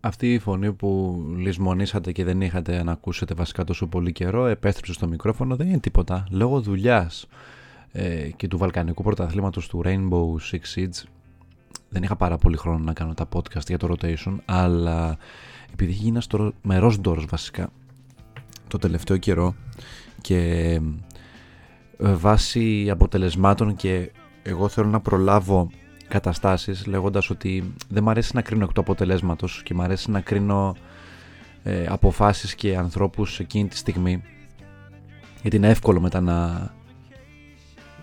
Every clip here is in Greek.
Αυτή η φωνή που λησμονήσατε και δεν είχατε να ακούσετε βασικά τόσο πολύ καιρό επέστρεψε στο μικρόφωνο δεν είναι τίποτα. Λόγω δουλειάς ε, και του Βαλκανικού Πρωταθλήματος του Rainbow Six Siege δεν είχα πάρα πολύ χρόνο να κάνω τα podcast για το rotation αλλά επειδή έχει γίνει ένας μερός βασικά το τελευταίο καιρό και ε, βάσει αποτελεσμάτων και εγώ θέλω να προλάβω καταστάσεις λέγοντας ότι δεν μου αρέσει να κρίνω εκ του αποτελέσματος και μου αρέσει να κρίνω ε, αποφάσεις και ανθρώπους εκείνη τη στιγμή. Γιατί είναι εύκολο μετά να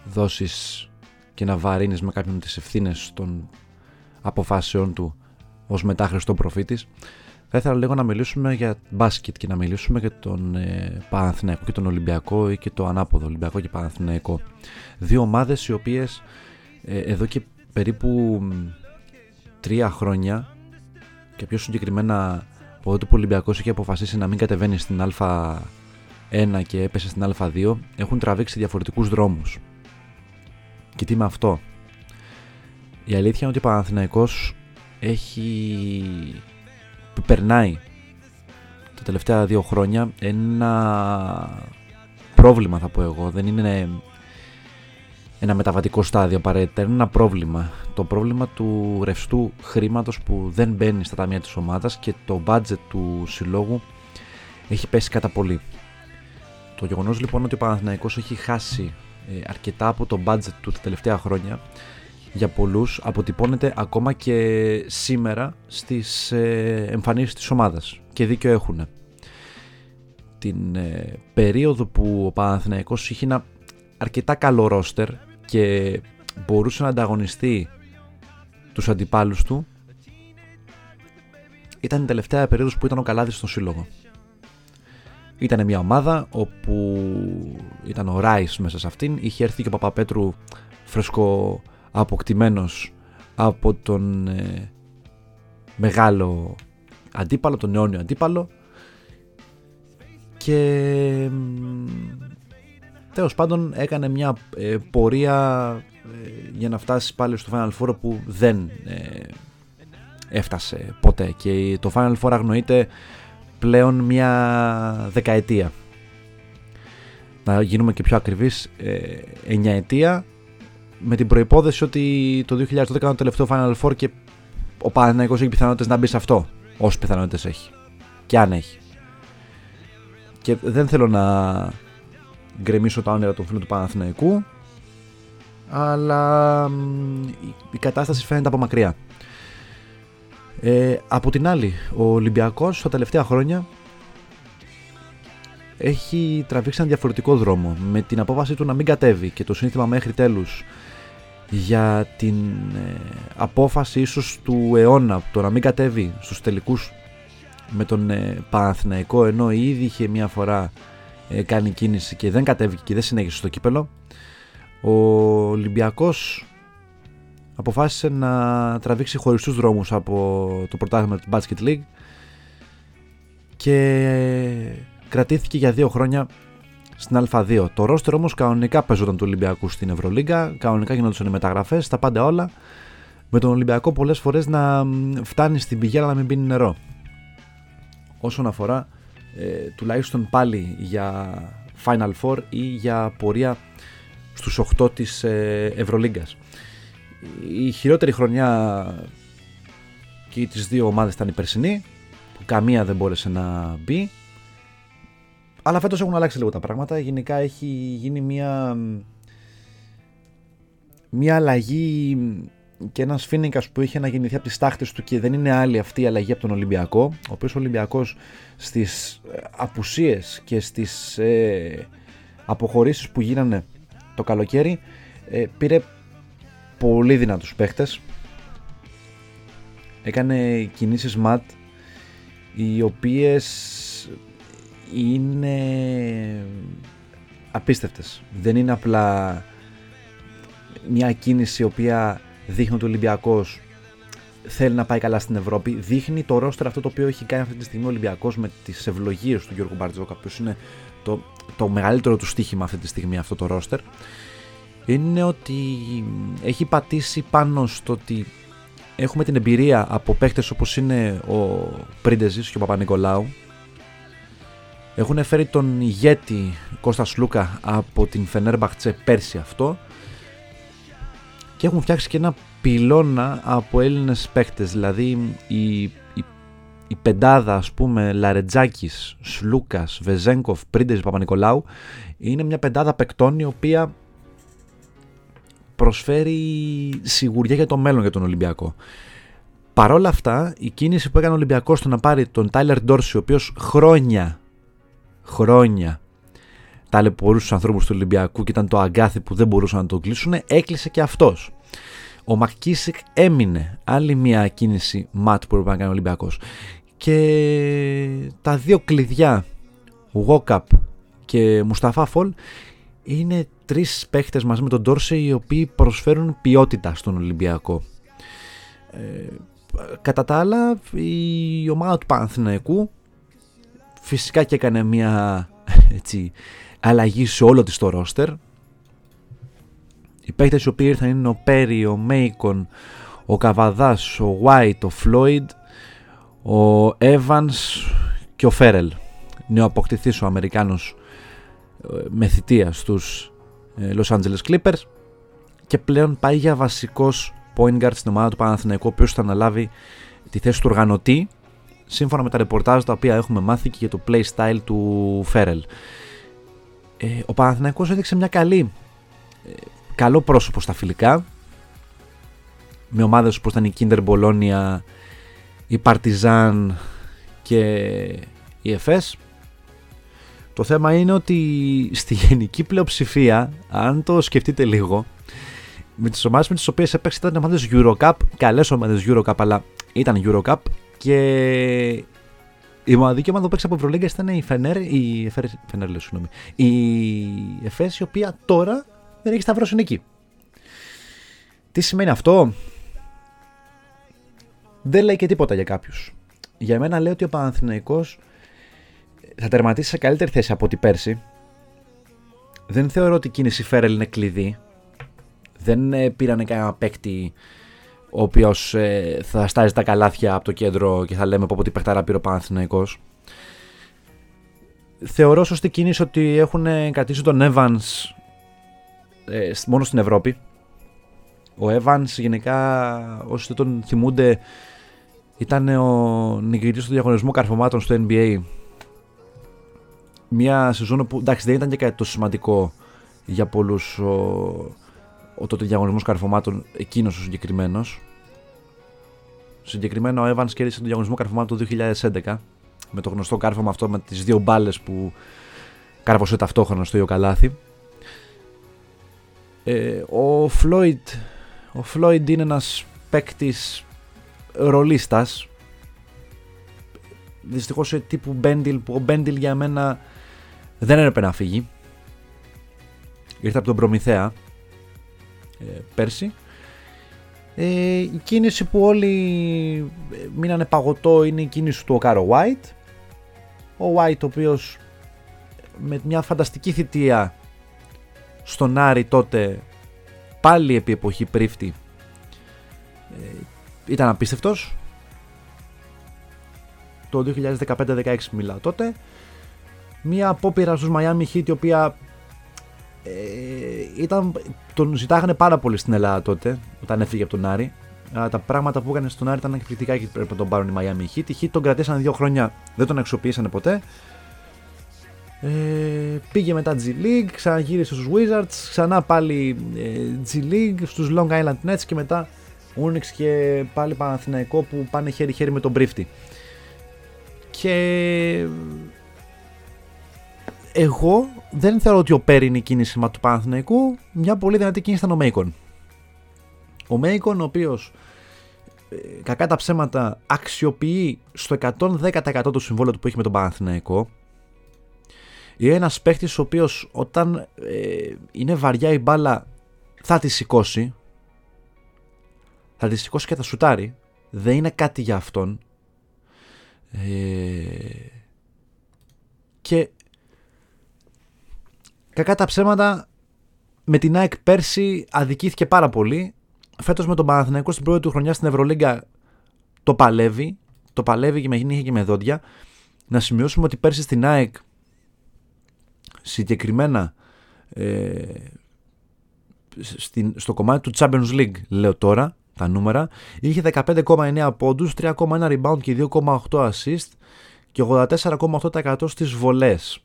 δώσεις και να βαρύνεις με κάποιον τις ευθύνες των αποφάσεων του ως μετά Χριστό προφήτης. Θα ήθελα λίγο να μιλήσουμε για μπάσκετ και να μιλήσουμε για τον ε, Παναθηναϊκό και τον Ολυμπιακό ή και το ανάποδο Ολυμπιακό και Παναθηναϊκό. Δύο ομάδες οι οποίες ε, εδώ και περίπου τρία χρόνια και πιο συγκεκριμένα από τότε που ο Ολυμπιακός είχε αποφασίσει να μην κατεβαίνει στην Α1 και έπεσε στην Α2 έχουν τραβήξει διαφορετικούς δρόμους. Και τι με αυτό; Η αλήθεια είναι ότι ο Παναθηναϊκός έχει περνάει τα τελευταία δύο χρόνια ένα πρόβλημα θα πω εγώ. Δεν είναι ένα μεταβατικό στάδιο απαραίτητα. Είναι ένα πρόβλημα. Το πρόβλημα του ρευστού χρήματος που δεν μπαίνει στα ταμεία της ομάδας και το budget του συλλόγου έχει πέσει κατά πολύ. Το γεγονός λοιπόν ότι ο Παναθηναϊκός έχει χάσει ε, αρκετά από το budget του τα τελευταία χρόνια για πολλούς αποτυπώνεται ακόμα και σήμερα στις ε, εμφανίσεις της ομάδας και δίκιο έχουν. Την ε, περίοδο που ο Παναθηναϊκός είχε ένα αρκετά καλό ρόστερ και μπορούσε να ανταγωνιστεί τους αντιπάλους του ήταν η τελευταία περίοδος που ήταν ο Καλάδης στον σύλλογο. Ήταν μια ομάδα όπου ήταν ο Ράις μέσα σε αυτήν, είχε έρθει και ο Παπαπέτρου φρεσκο αποκτημένος από τον ε, μεγάλο αντίπαλο, τον αιώνιο αντίπαλο και τέλος πάντων έκανε μια ε, πορεία ε, για να φτάσει πάλι στο Final Four που δεν ε, έφτασε ποτέ. Και το Final Four αγνοείται πλέον μια δεκαετία. Να γίνουμε και πιο ακριβείς εννιά ετία με την προϋπόθεση ότι το 2012 ήταν το τελευταίο Final Four και ο Παναθηναϊκός έχει πιθανότητες να μπει σε αυτό όσες πιθανότητες έχει και αν έχει. Και δεν θέλω να γκρεμίσω τα όνειρα των φίλων του Παναθηναϊκού αλλά η κατάσταση φαίνεται από μακριά. Ε, από την άλλη, ο Ολυμπιακός στα τελευταία χρόνια έχει τραβήξει ένα διαφορετικό δρόμο με την απόφαση του να μην κατέβει και το σύνθημα μέχρι τέλους για την ε, απόφαση ίσως του αιώνα το να μην κατέβει στους τελικούς με τον ε, Παναθηναϊκό ενώ ήδη είχε μια φορά ε, κάνει κίνηση και δεν κατέβηκε και δεν συνέχισε στο κύπελο ο Ολυμπιακός αποφάσισε να τραβήξει χωριστούς δρόμους από το πρωτάθλημα του Basket League και κρατήθηκε για δύο χρόνια στην Α2. Το ρόστερ όμως κανονικά παίζονταν του Ολυμπιακού στην Ευρωλίγκα, κανονικά γινόντουσαν οι μεταγραφές, τα πάντα όλα με τον Ολυμπιακό πολλές φορές να φτάνει στην πηγή αλλά να μην πίνει νερό. Όσον αφορά ε, τουλάχιστον πάλι για Final Four ή για πορεία στους 8 της ε, Ευρωλίγκας. Η χειρότερη χρονιά και τις δύο ομάδες ήταν η περσινή που καμία δεν μπόρεσε να μπει αλλά φέτος έχουν αλλάξει λίγο τα πράγματα γενικά έχει γίνει μια μια αλλαγή και ένας φίνικας που είχε αναγεννηθεί από τις τάχτες του και δεν είναι άλλη αυτή η αλλαγή από τον Ολυμπιακό. Ο οποίος Ολυμπιακός στις ε, απουσίες και στις ε, αποχωρήσεις που γίνανε το καλοκαίρι ε, πήρε πολύ δυνατούς παίχτες έκανε κινήσεις ματ οι οποίες είναι απίστευτες δεν είναι απλά μια κίνηση η οποία δείχνει ότι ο Ολυμπιακός θέλει να πάει καλά στην Ευρώπη. Δείχνει το ρόστερ αυτό το οποίο έχει κάνει αυτή τη στιγμή ο Ολυμπιακός με τις ευλογίες του Γιώργου Μπαρτζόκα, ο είναι το, το μεγαλύτερο του στοίχημα αυτή τη στιγμή αυτό το ρόστερ. Είναι ότι έχει πατήσει πάνω στο ότι έχουμε την εμπειρία από παίχτες όπως είναι ο Πρίντεζης και ο Παπα-Νικολάου. Έχουν φέρει τον ηγέτη Κώστας Λούκα από την Φενέρμπαχτσε πέρσι αυτό και έχουν φτιάξει και ένα πυλώνα από Έλληνες παίχτες δηλαδή η, η, η πεντάδα ας πούμε Λαρετζάκης, Σλούκας, Βεζέγκοφ, Πρίντεζης, Παπα-Νικολάου είναι μια πεντάδα παικτών η οποία προσφέρει σιγουριά για το μέλλον για τον Ολυμπιακό. Παρ' όλα αυτά, η κίνηση που έκανε ο Ολυμπιακός στο να πάρει τον Τάιλερ Ντόρση, ο οποίος χρόνια, χρόνια ταλαιπωρούσε τους ανθρώπους του Ολυμπιακού και ήταν το αγκάθι που δεν μπορούσαν να το κλείσουν, έκλεισε και αυτός. Ο Μακκίσικ έμεινε. Άλλη μια κίνηση ματ που έπρεπε να κάνει ο Ολυμπιακός. Και τα δύο κλειδιά, Γόκαπ και Μουσταφά Φολ, είναι τρεις παίχτες μαζί με τον Ντόρσε οι οποίοι προσφέρουν ποιότητα στον Ολυμπιακό. Ε, κατά τα άλλα, η ομάδα του Παναθηναϊκού φυσικά και έκανε μια έτσι, αλλαγή σε όλο της το ρόστερ. Οι παίχτες οι οποίοι ήρθαν είναι ο Πέρι, ο Μέικον, ο Καβαδάς, ο White, ο Φλόιντ, ο Evans και ο Φέρελ. Νεοαποκτηθής ο Αμερικάνος ε, με θητεία στους ε, Los Angeles Clippers και πλέον πάει για βασικός point guard στην ομάδα του Παναθηναϊκού ο οποίος θα αναλάβει τη θέση του οργανωτή σύμφωνα με τα ρεπορτάζ τα οποία έχουμε μάθει και για το play style του Φέρελ. Ε, ο Παναθηναϊκός έδειξε μια καλή ε, καλό πρόσωπο στα φιλικά με ομάδες όπως ήταν η Kinder Bologna, η Partizan και η Εφές. Το θέμα είναι ότι στη γενική πλειοψηφία, αν το σκεφτείτε λίγο, με τις ομάδες με τις οποίες έπαιξε ήταν ομάδες Eurocup, καλές ομάδες Eurocup, αλλά ήταν Eurocup και η μοναδική ομάδα που παίξε από Ευρωλίγκα ήταν η Φενέρ, η Φενέρ, λέω, συγγνώμη, η Εφές, η οποία τώρα δεν έχει σταυρώσει εκεί. Τι σημαίνει αυτό; Δεν λέει και τίποτα για κάποιους. Για μένα λέει ότι ο Παναθηναϊκός θα τερματίσει σε καλύτερη θέση από ό,τι πέρσι. Δεν θεωρώ ότι η κίνηση Φέρελ είναι κλειδί. Δεν ε, πήρανε κανένα παίκτη ο οποίος ε, θα στάζει τα καλάθια από το κέντρο και θα λέμε από τι παιχτάρα πήρε ο Παναθηναϊκός. Θεωρώ σωστή κίνηση ότι έχουν κρατήσει τον Evans ε, μόνο στην Ευρώπη. Ο Evans γενικά όσοι τον θυμούνται ήταν ο νικητής του διαγωνισμού καρφωμάτων στο NBA μια σεζόν που εντάξει δεν ήταν και κάτι τόσο σημαντικό για πολλούς ο, ο τότε διαγωνισμός καρφωμάτων εκείνος ο συγκεκριμένος. Συγκεκριμένα ο Evans κέρδισε τον διαγωνισμό καρφωμάτων του 2011 με το γνωστό κάρφωμα αυτό με τις δύο μπάλες που κάρφωσε ταυτόχρονα στο ίδιο καλάθι. Ε, ο Φλόιντ ο Floyd είναι ένας παίκτης ρολίστας δυστυχώς τύπου Μπέντιλ που ο Μπέντιλ για μένα δεν έπρεπε να φύγει. Ήρθε από τον Προμηθέα ε, πέρσι. Ε, η κίνηση που όλοι ε, μείνανε παγωτό είναι η κίνηση του Οκάρο White. Ο White ο οποίος με μια φανταστική θητεία στον Άρη τότε πάλι επί εποχή πρίφτη ε, ήταν απίστευτος το 2015-16 μιλάω τότε μια απόπειρα στους Miami Heat η οποία ε, ήταν, τον ζητάγανε πάρα πολύ στην Ελλάδα τότε όταν έφυγε από τον Άρη. Αλλά τα πράγματα που έκανε στον Άρη ήταν εκπληκτικά. Και πρέπει να τον πάρουν οι Miami Heat. Οι Heat τον κρατήσαν δύο χρόνια δεν τον αξιοποιήσανε ποτέ. Ε, πήγε μετά G League, ξαναγύρισε στους Wizards, ξανά πάλι ε, G League, στους Long Island Nets και μετά Unix και πάλι Παναθηναϊκό που πάνε χέρι-χέρι με τον Πρίφτη. Και εγώ δεν θεωρώ ότι ο Πέρι είναι η κίνηση του Παναθηναϊκού. Μια πολύ δυνατή κίνηση ήταν ο Μέικον. Ο Μέικον, ο οποίος ε, κακά τα ψέματα αξιοποιεί στο 110% το συμβόλαιο του που έχει με τον Παναθηναϊκό. Είναι ένας παίχτης ο οποίος όταν ε, είναι βαριά η μπάλα θα τη σηκώσει. Θα τη σηκώσει και θα σουτάρει. Δεν είναι κάτι για αυτόν. Ε, και Κακά τα ψέματα, με την ΑΕΚ πέρσι αδικήθηκε πάρα πολύ. φέτος με τον Παναθηναϊκό στην πρώτη του χρονιά στην Ευρωλίγκα το παλεύει. Το παλεύει και με νύχια και με δόντια. Να σημειώσουμε ότι πέρσι στην ΑΕΚ συγκεκριμένα ε, στην, στο κομμάτι του Champions League λέω τώρα τα νούμερα είχε 15,9 πόντους 3,1 rebound και 2,8 assist και 84,8% στις βολές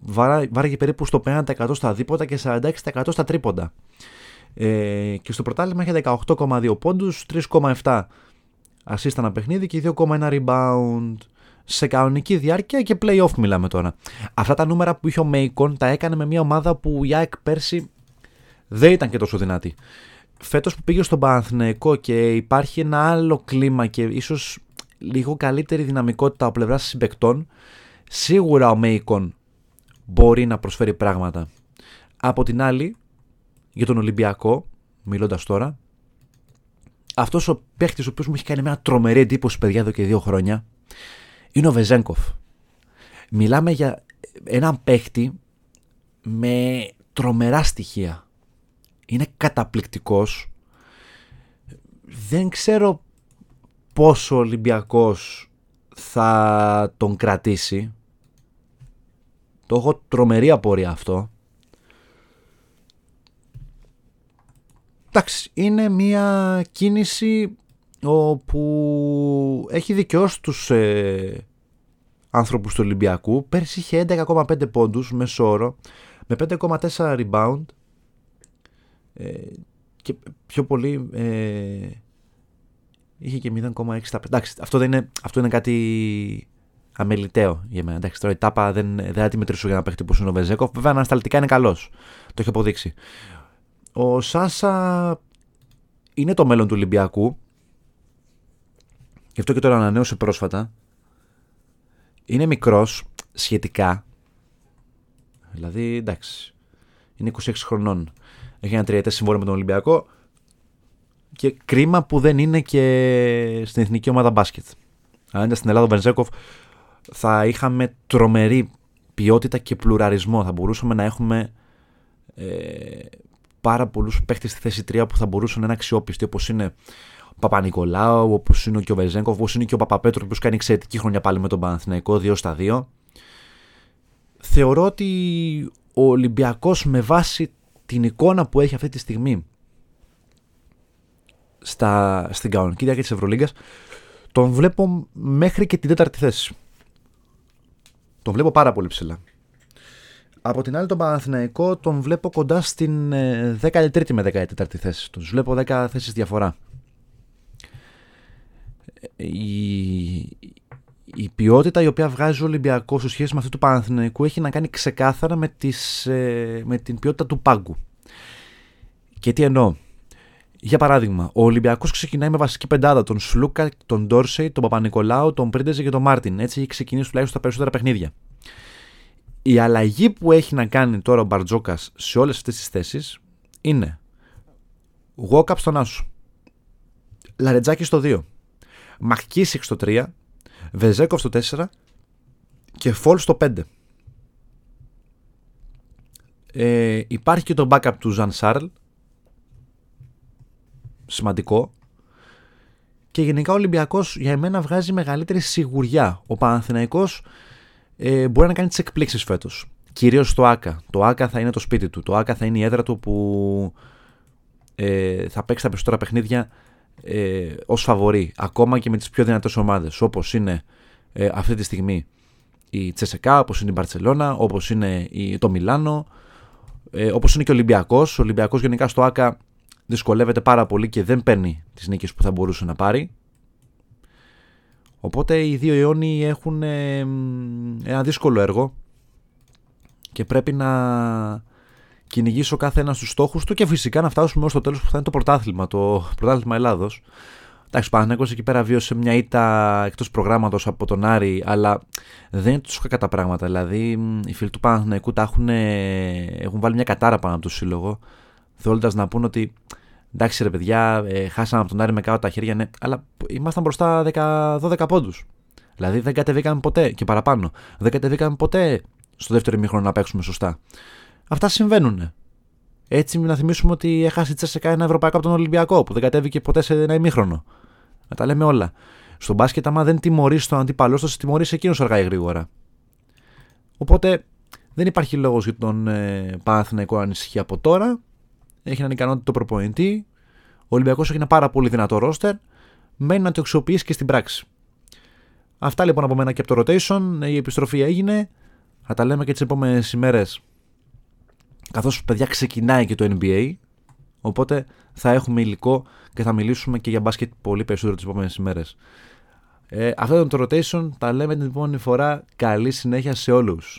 βάραγε περίπου στο 50% στα δίποτα και 46% στα τρίποντα ε, και στο πρωτάθλημα είχε 18,2 πόντους 3,7 assist ένα παιχνίδι και 2,1 rebound σε κανονική διάρκεια και playoff μιλάμε τώρα. Αυτά τα νούμερα που είχε ο Μέικον τα έκανε με μια ομάδα που η ΑΕΚ πέρσι δεν ήταν και τόσο δυνατή. Φέτος που πήγε στον Παναθηναϊκό και υπάρχει ένα άλλο κλίμα και ίσως λίγο καλύτερη δυναμικότητα από πλευράς συμπεκτών, σίγουρα ο Μέικον μπορεί να προσφέρει πράγματα. Από την άλλη, για τον Ολυμπιακό, μιλώντας τώρα, αυτός ο παίχτης ο οποίος μου έχει κάνει μια τρομερή εντύπωση, παιδιά, εδώ και δύο χρόνια, είναι ο Βεζέγκοφ. Μιλάμε για έναν παίχτη με τρομερά στοιχεία. Είναι καταπληκτικός. Δεν ξέρω πόσο ο Ολυμπιακός θα τον κρατήσει. Το έχω τρομερή απορία αυτό. Εντάξει, είναι μια κίνηση όπου έχει δικαιώσει τους ε, άνθρωπους του Ολυμπιακού. Πέρσι είχε 11,5 πόντους μέσω όρο, με 5,4 rebound ε, και πιο πολύ ε, είχε και 0,6 Εντάξει, αυτό, δεν είναι, αυτό είναι κάτι αμεληταίο για μένα. Εντάξει, τώρα η τάπα δεν, δεν θα τη μετρήσω για να παίχτη που είναι ο Βεζέκοφ. Βέβαια, ανασταλτικά είναι καλός. Το έχει αποδείξει. Ο Σάσα είναι το μέλλον του Ολυμπιακού. Γι' αυτό και τώρα ανανέωσε πρόσφατα. Είναι μικρός σχετικά. Δηλαδή, εντάξει. Είναι 26 χρονών. Έχει ένα τριετές συμβόλαιο με τον Ολυμπιακό. Και κρίμα που δεν είναι και στην εθνική ομάδα μπάσκετ. Αν ήταν στην Ελλάδα ο Βενζέκοφ θα είχαμε τρομερή ποιότητα και πλουραρισμό. Θα μπορούσαμε να έχουμε ε, πάρα πολλούς παίχτες στη θέση 3 που θα μπορούσαν να είναι αξιόπιστοι, όπως είναι ο Παπα-Νικολάου, όπως είναι και ο Βεζέγκοφ, όπως είναι και ο Παπαπέτρο, που κάνει εξαιρετική χρονιά πάλι με τον Παναθηναϊκό 2 στα 2. Θεωρώ ότι ο Ολυμπιακός με βάση την εικόνα που έχει αυτή τη στιγμή στα, στην κανονική διάρκεια της Ευρωλίγκας, τον βλέπω μέχρι και την τέταρτη θέση. Τον βλέπω πάρα πολύ ψηλά. Από την άλλη τον Παναθηναϊκό τον βλέπω κοντά στην 13η ε, με 14η θέση. Τους βλέπω 10 θέσεις διαφορά. Η, η ποιότητα η οποία βγάζει ο Ολυμπιακός σε σχέση με αυτή του Παναθηναϊκού έχει να κάνει ξεκάθαρα με, τις, ε, με την ποιότητα του πάγκου. Και τι εννοώ; Για παράδειγμα, ο Ολυμπιακός ξεκινάει με βασική πεντάδα τον Σλούκα, τον Ντόρσεϊ, τον Παπα-Νικολάου, τον Πρίντεζε και τον Μάρτιν. Έτσι έχει ξεκινήσει τουλάχιστον τα περισσότερα παιχνίδια η αλλαγή που έχει να κάνει τώρα ο Μπαρτζόκας σε όλες αυτές τις θέσεις είναι Walkup στον Άσο, Λαρετζάκη στο 2, Μακκίσικ στο 3, Βεζέκοφ στο 4 και Φολ στο 5. Ε, υπάρχει και το backup του Ζαν Σάρλ. Σημαντικό. Και γενικά ο Ολυμπιακός για εμένα βγάζει μεγαλύτερη σιγουριά. Ο Παναθηναϊκός ε, μπορεί να κάνει τις εκπλήξεις φέτος. Κυρίως στο ΑΚΑ. Το ΑΚΑ θα είναι το σπίτι του. Το ΑΚΑ θα είναι η έδρα του που ε, θα παίξει τα περισσότερα παιχνίδια ε, ως φαβορή. Ακόμα και με τις πιο δυνατές ομάδες. Όπως είναι ε, αυτή τη στιγμή η Τσεσεκά, όπως είναι η Μπαρσελόνα, όπως είναι η, το Μιλάνο, ε, όπως είναι και ο Ολυμπιακός. Ο Ολυμπιακός γενικά στο ΑΚΑ δυσκολεύεται πάρα πολύ και δεν παίρνει τις νίκες που θα μπορούσε να πάρει. Οπότε οι δύο αιώνιοι έχουν ε, ένα δύσκολο έργο και πρέπει να κυνηγήσω κάθε ένα στους στόχους του και φυσικά να φτάσουμε ως το τέλος που θα είναι το πρωτάθλημα, το πρωτάθλημα Ελλάδος. Εντάξει, ο Παναθηναϊκός εκεί πέρα βίωσε μια ήττα εκτός προγράμματος από τον Άρη, αλλά δεν είναι τόσο κακά τα πράγματα. Δηλαδή, οι φίλοι του Παναθηναϊκού τα έχουν, έχουν βάλει μια κατάρα πάνω από το σύλλογο, θέλοντας να πούν ότι εντάξει ρε παιδιά, ε, χάσαμε από τον Άρη με κάτω τα χέρια, ναι, αλλά ήμασταν μπροστά 10, 12 πόντους. Δηλαδή δεν κατεβήκαμε ποτέ και παραπάνω. Δεν κατεβήκαμε ποτέ στο δεύτερο ημίχρονο να παίξουμε σωστά. Αυτά συμβαίνουν. Έτσι, να θυμίσουμε ότι έχασε η Τσέσσεκα ένα ευρωπαϊκό από τον Ολυμπιακό που δεν κατέβηκε ποτέ σε ένα ημίχρονο. Να τα λέμε όλα. Στο μπάσκετ, άμα δεν τιμωρείς τον αντίπαλό σου, τιμωρεί εκείνος αργά ή γρήγορα. Οπότε δεν υπάρχει λόγος για τον ε, Παναθηναϊκό να ανησυχεί από τώρα. Έχει έναν ικανότητα το προπονητή. Ο Ολυμπιακός έχει ένα πάρα πολύ δυνατό ρόστερ. Μένει να το αξιοποιήσει και στην πράξη. Αυτά λοιπόν από μένα και από το rotation. Η επιστροφή έγινε. Θα τα λέμε και τις επόμενες ημέρες. Καθώς παιδιά ξεκινάει και το NBA. Οπότε θα έχουμε υλικό και θα μιλήσουμε και για μπάσκετ πολύ περισσότερο τις επόμενες ημέρες. Ε, αυτό ήταν το rotation. Τα λέμε την επόμενη φορά. Καλή συνέχεια σε όλους.